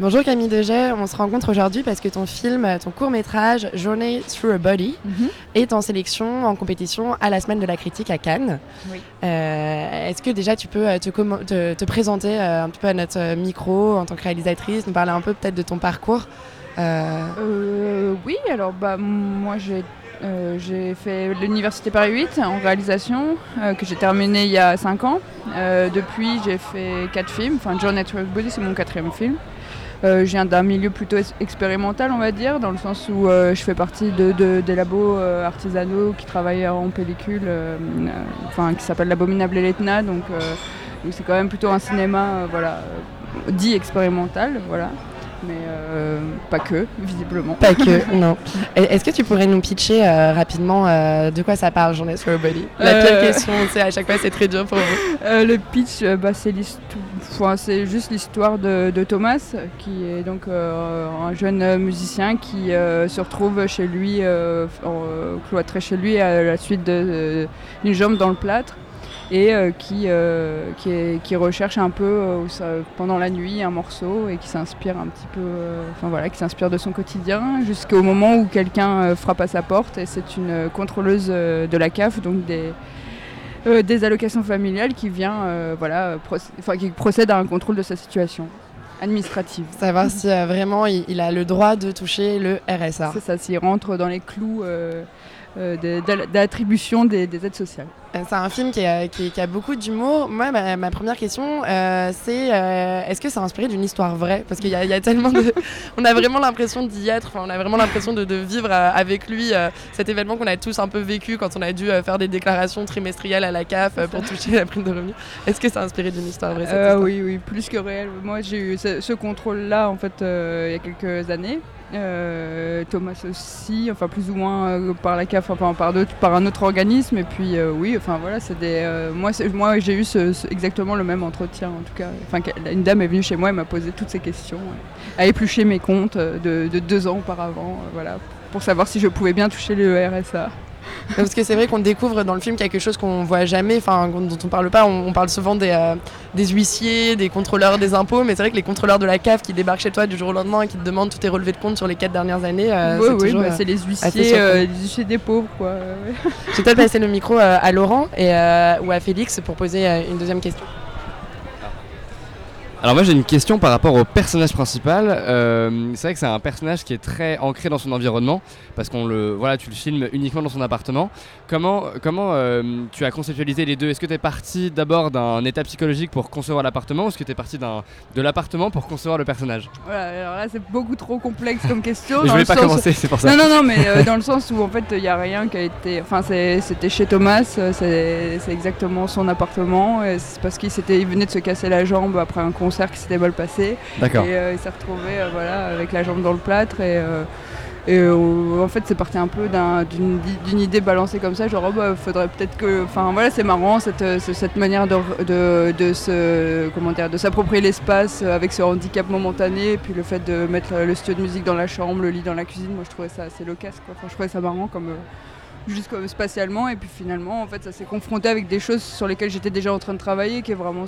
Bonjour Camille Deget, on se rencontre aujourd'hui parce que ton film, ton court métrage Journey Through a Body Mhm. est en sélection, en compétition à la semaine de la critique à Cannes. Oui. Euh, Est-ce que déjà tu peux euh, te, commen- te- te présenter euh, un petit peu à notre micro en tant que réalisatrice, nous parler un peu peut-être de ton parcours Euh, Euh, oui, alors bah, moi j'ai euh, j'ai fait l'université Paris 8 en réalisation, euh, que j'ai terminé il y a 5 ans. Euh, depuis, j'ai fait 4 films. Enfin, John Network Body, c'est mon quatrième film. Euh, je viens d'un milieu plutôt expérimental, on va dire, dans le sens où euh, je fais partie de, de- des labos euh, artisanaux qui travaillent en pellicule, enfin, qui s'appelle l'Abominable Letna. Donc, c'est quand même plutôt un cinéma voilà, dit expérimental. Voilà. Mais euh, pas que, visiblement. Pas que, non. Est-ce que tu pourrais nous pitcher euh, rapidement euh, de quoi ça parle, Journée a Body La pire question, sais, à chaque fois c'est très dur pour vous. Le pitch, bah, c'est enfin, c'est juste l'histoire de, de Thomas, qui est donc un jeune musicien qui se retrouve chez lui, en- cloîtré chez lui à la suite d'une jambe dans le plâtre. Et euh, qui, euh, qui, est- qui recherche un peu euh, pendant la nuit un morceau et qui s'inspire un petit peu, enfin voilà, qui s'inspire de son quotidien jusqu'au moment où quelqu'un frappe à sa porte et c'est une contrôleuse de la CAF, donc des, euh, des allocations familiales qui vient, euh, voilà, enfin, qui procède à un contrôle de sa situation administrative. Savoir si euh, vraiment il, il a le droit de toucher le RSA. C'est ça, s'il rentre dans les clous d'attribution des, des aides sociales. Euh, C'est un film qui a, qui- qui a beaucoup d'humour. Moi, ma, ma première question, euh, c'est euh, est-ce que c'est inspiré d'une histoire vraie? Parce qu'il y, a- il y a tellement de. on a vraiment l'impression d'y être, on a vraiment l'impression de, de vivre avec lui euh, cet événement qu'on a tous un peu vécu quand on a dû faire des déclarations trimestrielles à la CAF pour toucher la prime de revenu. Est-ce que c'est inspiré d'une histoire vraie cette histoire? oui, oui, plus que réel. Moi, j'ai eu ce, ce contrôle-là en fait il y a quelques années. Euh, Thomas aussi, enfin plus ou moins euh, par la CAF, enfin par, un autre organisme. Et puis euh, oui, enfin voilà, c'est moi, c'est- moi, j'ai eu exactement le même entretien en tout cas. Enfin, une dame est venue chez moi et m'a posé toutes ces questions, a épluché mes comptes de, de deux ans auparavant, voilà, pour savoir si je pouvais bien toucher le RSA. Parce que c'est vrai qu'on découvre dans le film quelque chose qu'on voit jamais, enfin dont on parle pas. On, on parle souvent des, euh, des huissiers, des contrôleurs des impôts, mais c'est vrai que les contrôleurs de la CAF qui débarquent chez toi du jour au lendemain et qui te demandent tous tes relevés de compte sur les quatre dernières années, euh, c'est oui, bah, euh, c'est les assez huissiers, euh, les huissiers des pauvres, quoi. vais peut-être passer le micro euh, à Laurent et, euh, ou à Félix pour poser euh, une deuxième question. Alors moi j'ai une question par rapport au personnage principal. Euh, c'est vrai que c'est un personnage qui est très ancré dans son environnement parce qu'on le voilà tu le filmes uniquement dans son appartement. Comment comment euh, tu as conceptualisé les deux? Est-ce que tu es parti d'abord d'un état psychologique pour concevoir l'appartement ou est-ce que tu es parti d'un de l'appartement pour concevoir le personnage? Voilà, alors là c'est beaucoup trop complexe comme question. Je vais pas commencer, c'est pour ça. Non, non, non, mais euh, dans le sens où en fait il n'y a rien qui a été. Enfin, c'est- c'était chez Thomas, c'est c'est exactement son appartement. C'est parce qu'il s'était, il venait de se casser la jambe après un concert qui s'était mal passé. D'accord. Et euh, il s'est retrouvé euh, voilà, avec la jambe dans le plâtre. Et, euh, et euh, en fait, c'est parti un peu d'un- d'une d'une idée balancée comme ça, genre, oh, bah, faudrait peut-être que. Enfin, voilà, c'est marrant cette, ce- cette manière de, de, de se. Comment dire, de s'approprier l'espace avec ce handicap momentané. Et puis le fait de mettre le studio de musique dans la chambre, le lit dans la cuisine, moi je trouvais ça assez loquace, quoi. Enfin, je trouvais ça marrant comme. Juste comme spatialement et puis finalement en fait ça s'est confronté avec des choses sur lesquelles j'étais déjà en train de travailler qui est vraiment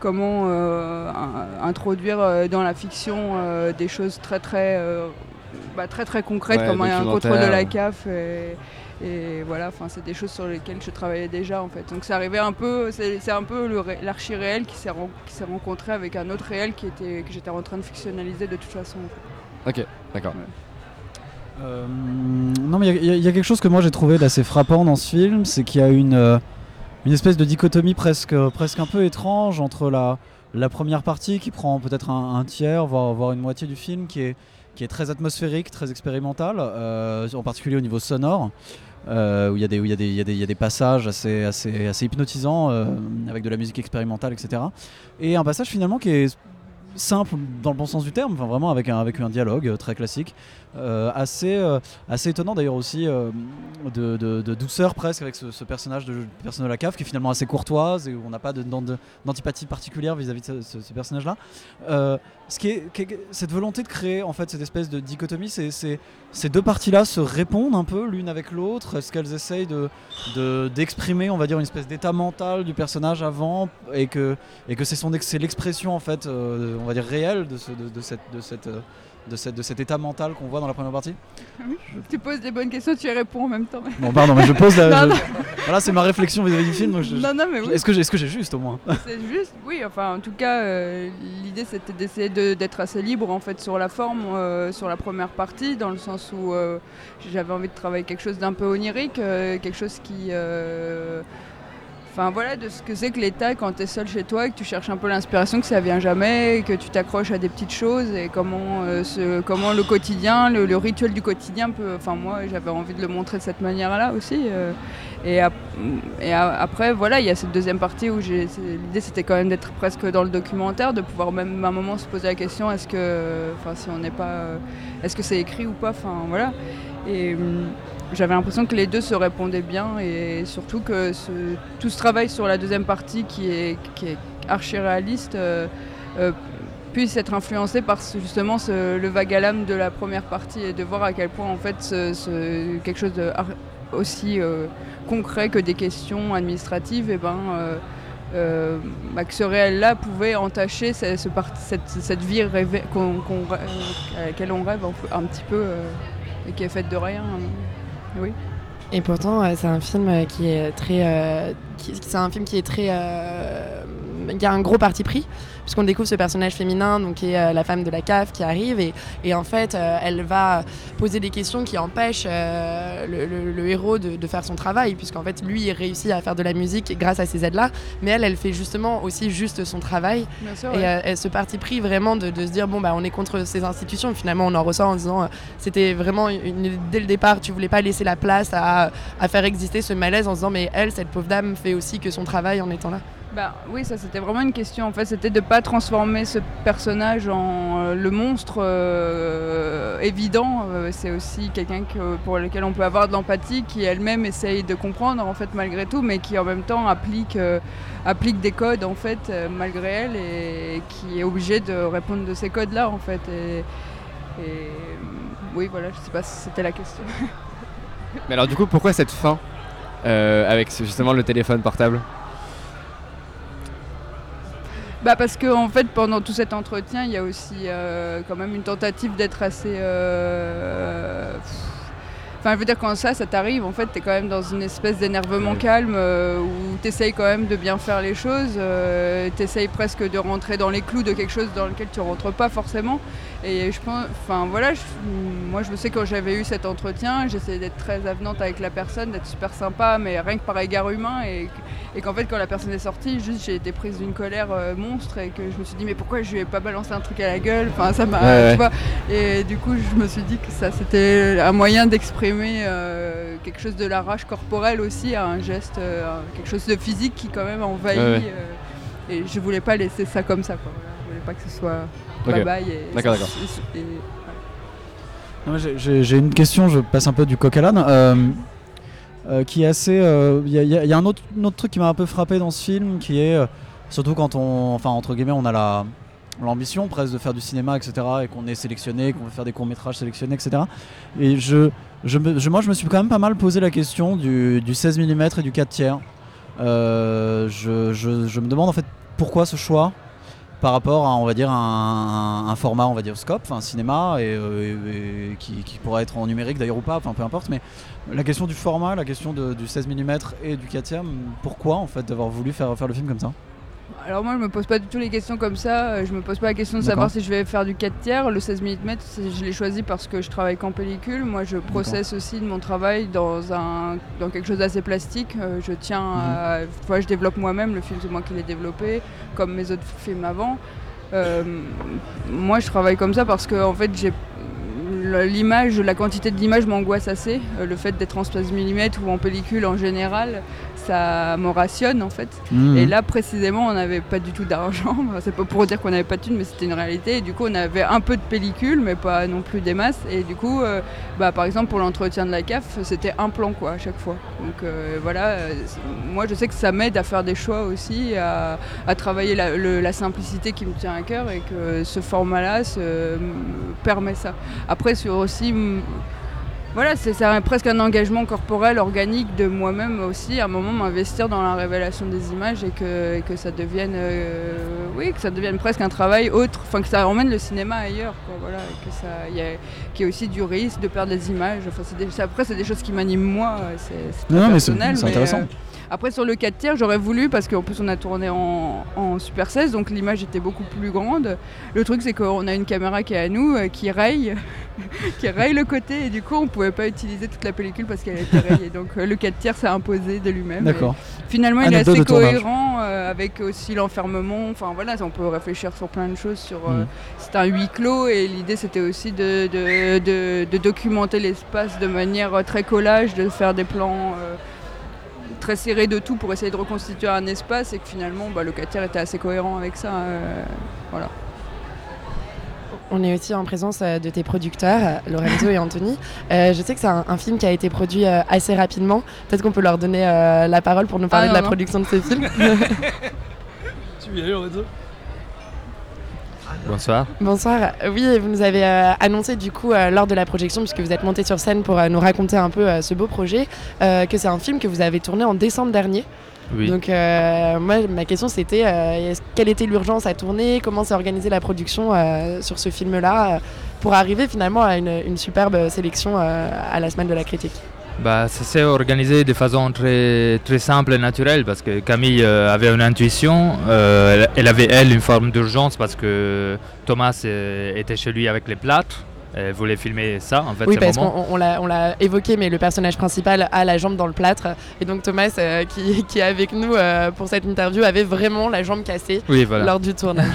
comment euh, in- introduire euh, dans la fiction euh, des choses très très euh, bah, très très concrètes Ouais, comme un contrôle de la. CAF et, et voilà enfin c'est des choses sur lesquelles je travaillais déjà en fait donc c'est arrivé un peu c'est un peu l'archi réel qui s'est ren- qui s'est rencontré avec un autre réel qui était que j'étais en train de fictionnaliser de toute façon en fait. Ok, d'accord. Euh, non, mais il y, a- quelque chose que moi j'ai trouvé d'assez frappant dans ce film, c'est qu'il y a une, euh, une espèce de dichotomie presque, presque un peu étrange entre la, la première partie qui prend peut-être un, tiers, voire, voire une moitié du film, qui est, qui est très atmosphérique, très expérimentale, euh, en particulier au niveau sonore. euh, où il y, y, y a des- passages assez, assez, assez hypnotisants avec de la musique expérimentale, etc. Et un passage finalement qui est simple dans le bon sens du terme, enfin vraiment avec un, avec un dialogue euh, très classique, euh, assez, euh, assez étonnant d'ailleurs aussi de, de- douceur presque avec ce, personnage de personne de la cave qui est finalement assez courtoise et où on n'a pas d'antipathie particulière vis-à-vis de ce, ce- personnage-là. Ce cette volonté de créer en fait cette espèce de dichotomie, c'est, ces deux parties-là se répondent un peu l'une avec l'autre. Est-ce qu'elles essayent de, de- d'exprimer, on va dire, une espèce d'état mental du personnage avant et que, et que c'est, c'est l'expression en fait, on va dire, réel de, ce- de- de cette, de, cette, euh, de, cette- de cet état mental qu'on voit dans la première partie Tu poses des bonnes questions, tu y réponds en même temps. Bon, pardon, mais je pose la. Non, je- Voilà, c'est ma réflexion vis-à-vis du film. donc je- je- Non, non, mais oui. Est-ce que j'ai juste au moins C'est juste, oui, enfin en tout cas, euh, l'idée c'était d'essayer de- d'être assez libre en fait sur la forme, euh, sur la première partie, dans le sens où j'avais envie de travailler quelque chose d'un peu onirique, quelque chose qui. Enfin voilà, de ce que c'est que l'état quand tu es seul chez toi et que tu cherches un peu l'inspiration, que ça vient jamais, que tu t'accroches à des petites choses et comment, euh, le quotidien, le, rituel du quotidien peut. Enfin moi j'avais envie de le montrer de cette manière-là aussi. euh, et, après, voilà, il y a cette deuxième partie où l'idée c'était quand même d'être presque dans le documentaire, de pouvoir même à un moment se poser la question est-ce que, euh, c'est écrit ou pas, enfin voilà. Hum, j'avais l'impression que les deux se répondaient bien et surtout que tout ce travail sur la deuxième partie qui est, archi réaliste euh, euh, puisse être influencé par justement ce- le vague à l'âme de la première partie et de voir à quel point en fait quelque chose de aussi euh, concret que des questions administratives, et ben, euh, bah, que ce réel-là pouvait entacher cette, vie rêvée, à laquelle on rêve un, petit peu et qui est faite de rien. euh, oui. Et pourtant, euh, c'est un film euh, qui est très. euh, c'est un film qui est très. Il y a un gros parti pris, puisqu'on découvre ce personnage féminin, donc qui est euh, la femme de la CAF, qui arrive, et, et en fait, euh, elle va poser des questions qui empêchent euh, le, le- le héros de, de faire son travail, puisqu'en fait, lui, il réussit à faire de la musique grâce à ces aides-là, mais elle, elle fait justement aussi juste son travail. Sûr. Et elle- ce parti pris vraiment de, de se dire bon bah on est contre ces institutions et finalement on en ressort en disant c'était vraiment une, dès le départ tu voulais pas laisser la place à, à faire exister ce malaise en se disant mais elle cette pauvre dame fait aussi que son travail en étant là. Bah, oui, ça c'était vraiment une question. En fait, c'était de pas transformer ce personnage en euh, le monstre euh, évident. Euh, c'est aussi quelqu'un que- pour lequel on peut avoir de l'empathie, qui elle-même essaye de comprendre en fait malgré tout, mais qui en même temps applique applique des codes en fait malgré elle et qui est obligée de répondre de ces codes-là en fait. Et, oui, voilà, je sais pas si c'était la question. Mais alors du coup, pourquoi cette fin avec justement le téléphone portable? Bah parce que en fait pendant tout cet entretien il y a aussi euh, quand même une tentative d'être assez euh, Enfin, je veux dire, quand ça, ça t'arrive, en fait, t'es quand même dans une espèce d'énervement Ouais. calme euh, où t'essayes quand même de bien faire les choses, euh, t'essayes presque de rentrer dans les clous de quelque chose dans lequel tu rentres pas forcément. Et je pense, enfin voilà, je- moi je sais quand j'avais eu cet entretien, j'essayais d'être très avenante avec la personne, d'être super sympa, mais rien que par égard humain. Et, et qu'en fait, quand la personne est sortie, juste j'ai été prise d'une colère euh, monstre et que je me suis dit, mais pourquoi je lui ai pas balancé un truc à la gueule? Enfin, ça m'a. Ouais, ouais. Et du coup, je me suis dit que ça c'était un moyen d'exprimer euh, quelque chose de la rage corporelle aussi à un geste, euh, quelque chose de physique qui quand même envahit. Ouais, ouais. euh, et je voulais pas laisser ça comme ça. Quoi. Voilà. Je voulais pas que ce soit Ok. bye bye. et- D'accord, d'accord. et- j'ai- une question, je passe un peu du coq à l'âne. euh, euh, qui est assez. euh, Il y, a- y y un autre, un autre truc qui m'a un peu frappé dans ce film, qui est euh, surtout quand on. Enfin, entre guillemets, on a la l'ambition presque de faire du cinéma, etc., et qu'on est sélectionné, qu'on veut faire des courts-métrages sélectionnés, etc. Et je, je, moi, je me suis quand même pas mal posé la question du, du 16 mm et du 4 tiers. Euh, je, je- me demande en fait pourquoi ce choix par rapport à on va dire un, un format on va dire scope, enfin cinéma et, euh, qui, pourrait être en numérique d'ailleurs ou pas, enfin peu importe. Mais la question du format, la question du 16 mm et du 4 tiers, pourquoi en fait d'avoir voulu faire, faire le film comme ça? Alors moi je me pose pas du tout les questions comme ça, euh, je me pose pas la question de savoir si je vais faire du 4 tiers, le 16 mm je l'ai choisi parce que je travaille qu'en pellicule, moi je processe aussi de mon travail dans, un, dans quelque chose d'assez plastique, Euh, je tiens à, fois, je développe moi-même, le film c'est moi qui l'ai développé, comme mes autres films avant. Euh, moi je travaille comme ça parce que en fait j'ai l'image, la quantité de l'image m'angoisse assez, Euh, le fait d'être en 16 mm ou en pellicule en général, ça me rationne en fait. Mhm. Et là, précisément, on n'avait pas du tout d'argent. C'est pas pour dire qu'on n'avait pas de thunes, mais c'était une réalité. Et du coup, on avait un peu de pellicule, mais pas non plus des masses. Et du coup, euh, bah, par exemple, pour l'entretien de la CAF, c'était un plan quoi, à chaque fois. Donc euh, voilà, euh, moi, je sais que ça m'aide à faire des choix aussi, à, à travailler la, le- la simplicité qui me tient à cœur et que ce format-là permet ça. Après, sur aussi. m- voilà, c'est presque un engagement corporel, organique de moi-même aussi, à un moment m'investir dans la révélation des images et que, et que ça devienne, euh, oui, que ça devienne presque un travail autre, enfin que ça emmène le cinéma ailleurs, quoi, voilà, que ça, y a, qu'il y ait aussi du risque de perdre des images. Enfin, c'est des- après, c'est des choses qui m'animent moi, c'est personnel, c'est intéressant. euh, après sur le 4 tiers, j'aurais voulu parce qu'en plus on a tourné en, en Super 16, donc l'image était beaucoup plus grande. Le truc c'est qu'on a une caméra qui est à nous, euh, qui raye, qui raye le côté et du coup on pouvait pas utiliser toute la pellicule parce qu'elle était rayée. Donc euh, le 4 tiers s'est imposé de lui-même. D'accord. Finalement il est assez cohérent euh, avec aussi l'enfermement. Enfin voilà, on peut réfléchir sur plein de choses. Sur Mm. c'est un huis clos et l'idée c'était aussi de, de- de- de documenter l'espace de manière très collage, de faire des plans. Très serrés de tout pour essayer de reconstituer un espace et que finalement bah, le 4 tiers était assez cohérent avec ça. euh, voilà. On est aussi en présence euh, de tes producteurs, euh, Lorenzo et Anthony. Euh, je sais que c'est un, un film qui a été produit euh, assez rapidement. Peut-être qu'on peut leur donner euh, la parole pour nous parler Ah, de la non. production de ce film. Tu veux y aller, Lorenzo? Bonsoir. Bonsoir. Oui, vous nous avez euh, annoncé du coup euh, lors de la projection, puisque vous êtes monté sur scène pour euh, nous raconter un peu ce beau projet, que c'est un film que vous avez tourné en décembre dernier. Oui. Donc moi, ma question c'était quelle était l'urgence à tourner, comment s'est organisée la production sur ce film-là, pour arriver finalement à une, une superbe sélection à la semaine de la critique? Bah, ça s'est organisé de façon très, très simple et naturelle parce que Camille euh, avait une intuition. euh, elle, avait, elle, une forme d'urgence parce que Thomas euh, était chez lui avec les plâtres. Elle voulait filmer ça, en fait, Oui, ce parce qu'on on l'a- on l'a évoqué, mais le personnage principal a la jambe dans le plâtre. Et donc Thomas, euh, qui, qui est avec nous euh, pour cette interview, avait vraiment la jambe cassée Oui, voilà. lors du tournage.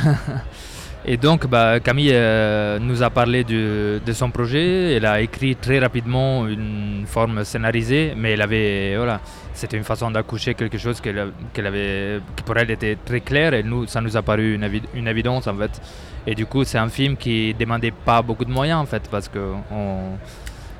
Et donc, bah, Camille euh, nous a parlé de, son projet. Elle a écrit très rapidement une forme scénarisée, mais elle avait, voilà, c'était une façon d'accoucher quelque chose qu'elle, avait, qui pour elle était très clair. Et nous, ça nous a paru une, évi- une évidence en fait. Et du coup, c'est un film qui demandait pas beaucoup de moyens en fait, parce que on,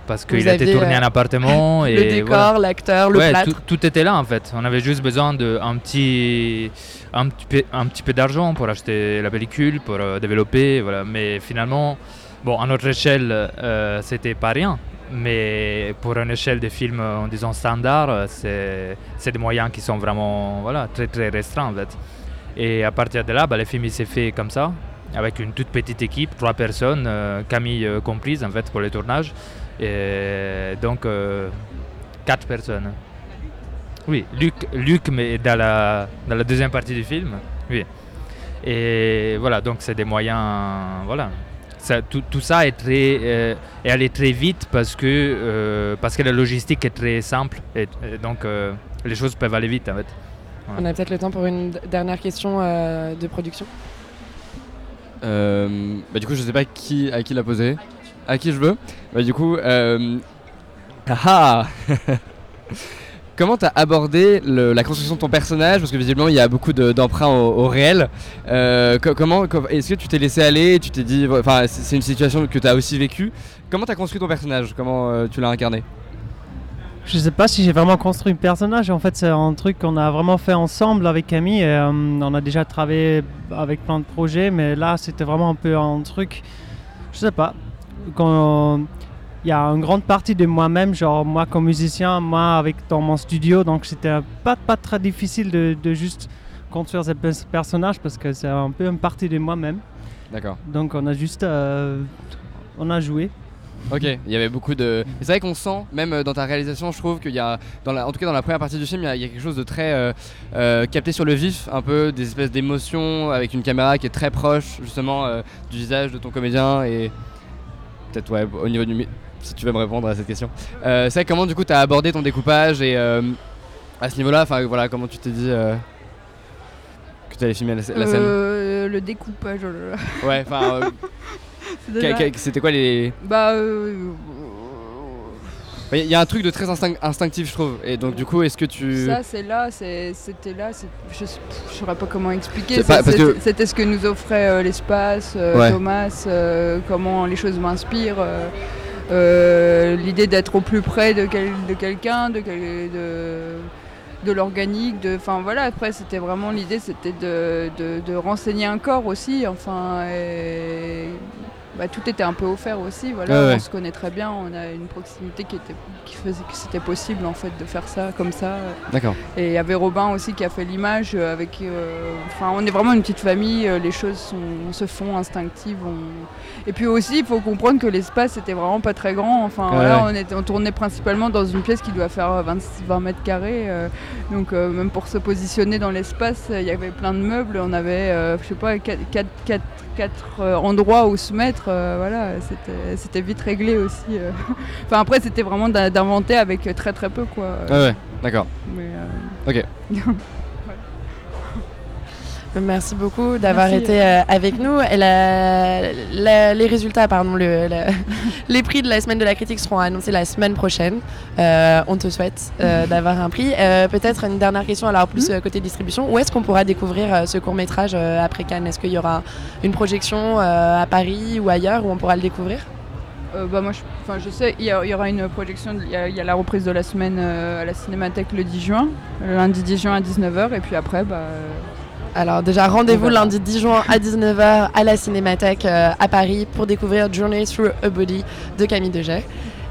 parce qu'il a été tourné euh, en appartement et le décor, voilà. l'acteur, le Ouais, plâtre. tout, tout était là en fait. On avait juste besoin d'un petit, un petit peu, un petit peu d'argent pour acheter la pellicule, pour euh, développer. Voilà. Mais finalement, bon, à notre échelle, euh, c'était pas rien. Mais pour une échelle de film, en disant standard, euh, c'est des moyens qui sont vraiment voilà, très très restreints en fait. Et à partir de là, bah, le film il s'est fait comme ça, avec une toute petite équipe, trois personnes, euh, Camille euh, comprise en fait pour le tournage. Et donc euh, quatre personnes. Oui, Luc, Luc mais dans la, dans la deuxième partie du film. Oui. Et voilà, donc c'est des moyens. Voilà. Ça, tout, tout ça est, très, euh, est allé très vite parce que, euh, parce que la logistique est très simple et, et donc euh, les choses peuvent aller vite en fait. On a peut-être le temps pour une dernière question euh, de production. Euh, bah, du coup, je sais pas qui, à qui la poser. À qui je veux Bah, du coup, euh... ah Comment t'as abordé la construction de ton personnage? Parce que visiblement, il y a beaucoup de- d'emprunts au, réel. Euh, co- comment, co- Est-ce que tu t'es laissé aller Tu t'es dit. Enfin, c'est une situation que tu as aussi vécue. Comment t'as construit ton personnage? Comment euh, tu l'as incarné? Je sais pas si j'ai vraiment construit un personnage. En fait, c'est un truc qu'on a vraiment fait ensemble avec Camille. on a déjà travaillé avec plein de projets, mais là, c'était vraiment un peu un truc. Je sais pas. Quand il y a une grande partie de moi-même, genre moi comme musicien, moi avec dans mon studio, donc c'était pas pas très difficile de, de juste construire ce pe- personnage parce que c'est un peu une partie de moi-même. D'accord. Donc on a juste euh, on a joué. Ok, il y avait beaucoup de. C'est vrai qu'on sent, même euh, dans ta réalisation, je trouve qu'il y a, dans la... en tout cas dans la première partie du film, il y a, il y a quelque chose de très euh, euh, capté sur le vif, un peu des espèces d'émotions avec une caméra qui est très proche justement euh, du visage de ton comédien et peut-être ouais au niveau du. Si tu veux me répondre à cette question. Euh, c'est comment du coup tu as abordé ton découpage et euh, à ce niveau-là, enfin voilà, comment tu t'es dit euh, que tu allais filmer la, la scène? Euh, le découpage, oh. Ouais, enfin, c'était quoi les. Bah, euh, Il y a un truc de très instinct- instinctif, je trouve. Et donc, du coup, est-ce que tu. Ça, c'est là, c'était là. Je ne saurais pas comment expliquer. Que- C'était ce que nous offrait euh, l'espace, euh, Ouais. Thomas, euh, comment les choses m'inspirent. L'idée d'être au plus près de, quel- de quelqu'un, de, quel- de, de l'organique. de- Enfin voilà, après, c'était vraiment l'idée, c'était de, de- de renseigner un corps aussi. Enfin, et bah, tout était un peu offert aussi. Voilà, ouais. on se connaît très bien, on a une proximité qui, était, qui faisait que c'était possible en fait de faire ça comme ça. D'accord. Et il y avait Robin aussi qui a fait l'image euh, avec. euh, Enfin, on est vraiment une petite famille. euh, les choses sont- se font instinctives. on- Et puis aussi, il faut comprendre que l'espace était vraiment pas très grand. Enfin, Ouais, voilà, ouais. on, était, on tournait principalement dans une pièce qui doit faire euh, 20, 20 mètres carrés. euh, donc euh, même pour se positionner dans l'espace, il y avait plein de meubles. On avait, je sais pas, 4, endroits où se mettre. Euh, voilà, c'était- vite réglé aussi. euh. enfin après, c'était vraiment d'inventer avec très très peu quoi. Ouais, ouais, d'accord. Mais, euh, Ok. Merci beaucoup d'avoir été euh, avec nous. Et la- la- les résultats, pardon, le- la- les prix de la semaine de la critique seront annoncés la semaine prochaine. Euh, on te souhaite euh, d'avoir un prix. Euh, Peut-être une dernière question, alors plus euh, côté distribution. Où est-ce qu'on pourra découvrir ce court métrage après Cannes? Est-ce qu'il y aura une projection à Paris ou ailleurs où on pourra le découvrir? Euh, bah moi, je, je sais, il y, aura une projection, il y, a- il y a la reprise de la semaine euh, à la Cinémathèque le 10 juin, le lundi 10 juin à 19h, et puis après, bah, Alors déjà, rendez-vous lundi 10 juin à 19h à la Cinémathèque euh, à Paris pour découvrir Journey Through a Body de Camille Deget.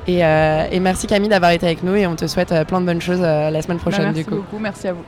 Et, euh, et merci Camille d'avoir été avec nous et on te souhaite euh, plein de bonnes choses la semaine bah, prochaine merci du coup. beaucoup, merci à vous.